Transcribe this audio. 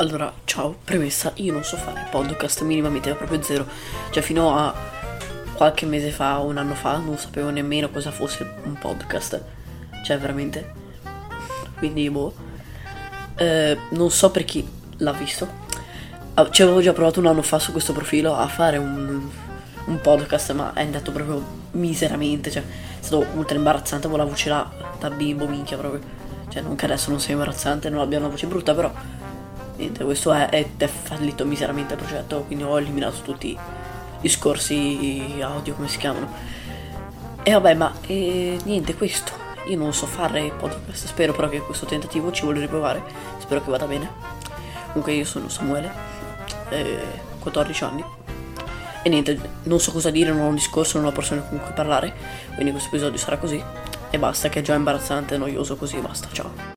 Allora, ciao, premessa, io non so fare podcast minimamente, proprio zero. Cioè, fino a qualche mese fa, un anno fa, non sapevo nemmeno cosa fosse un podcast. Cioè, veramente. Quindi, boh. Eh, non so per chi l'ha visto. Ah, Ci avevo già provato un anno fa su questo profilo a fare un, un podcast, ma è andato proprio miseramente. Cioè, è stato ultra imbarazzante. Avevo la voce là da bimbo, minchia proprio. Cioè, non che adesso non sia imbarazzante, non abbia una voce brutta, però niente, questo è, è, è fallito miseramente il progetto, quindi ho eliminato tutti i discorsi audio, come si chiamano. E vabbè, ma eh, niente, questo. Io non so fare podcast, spero però che questo tentativo ci voglio riprovare, spero che vada bene. Comunque io sono Samuele, eh, 14 anni. E niente, non so cosa dire, non ho un discorso, non ho persone con cui parlare, quindi questo episodio sarà così. E basta, che è già imbarazzante, noioso così, basta, ciao.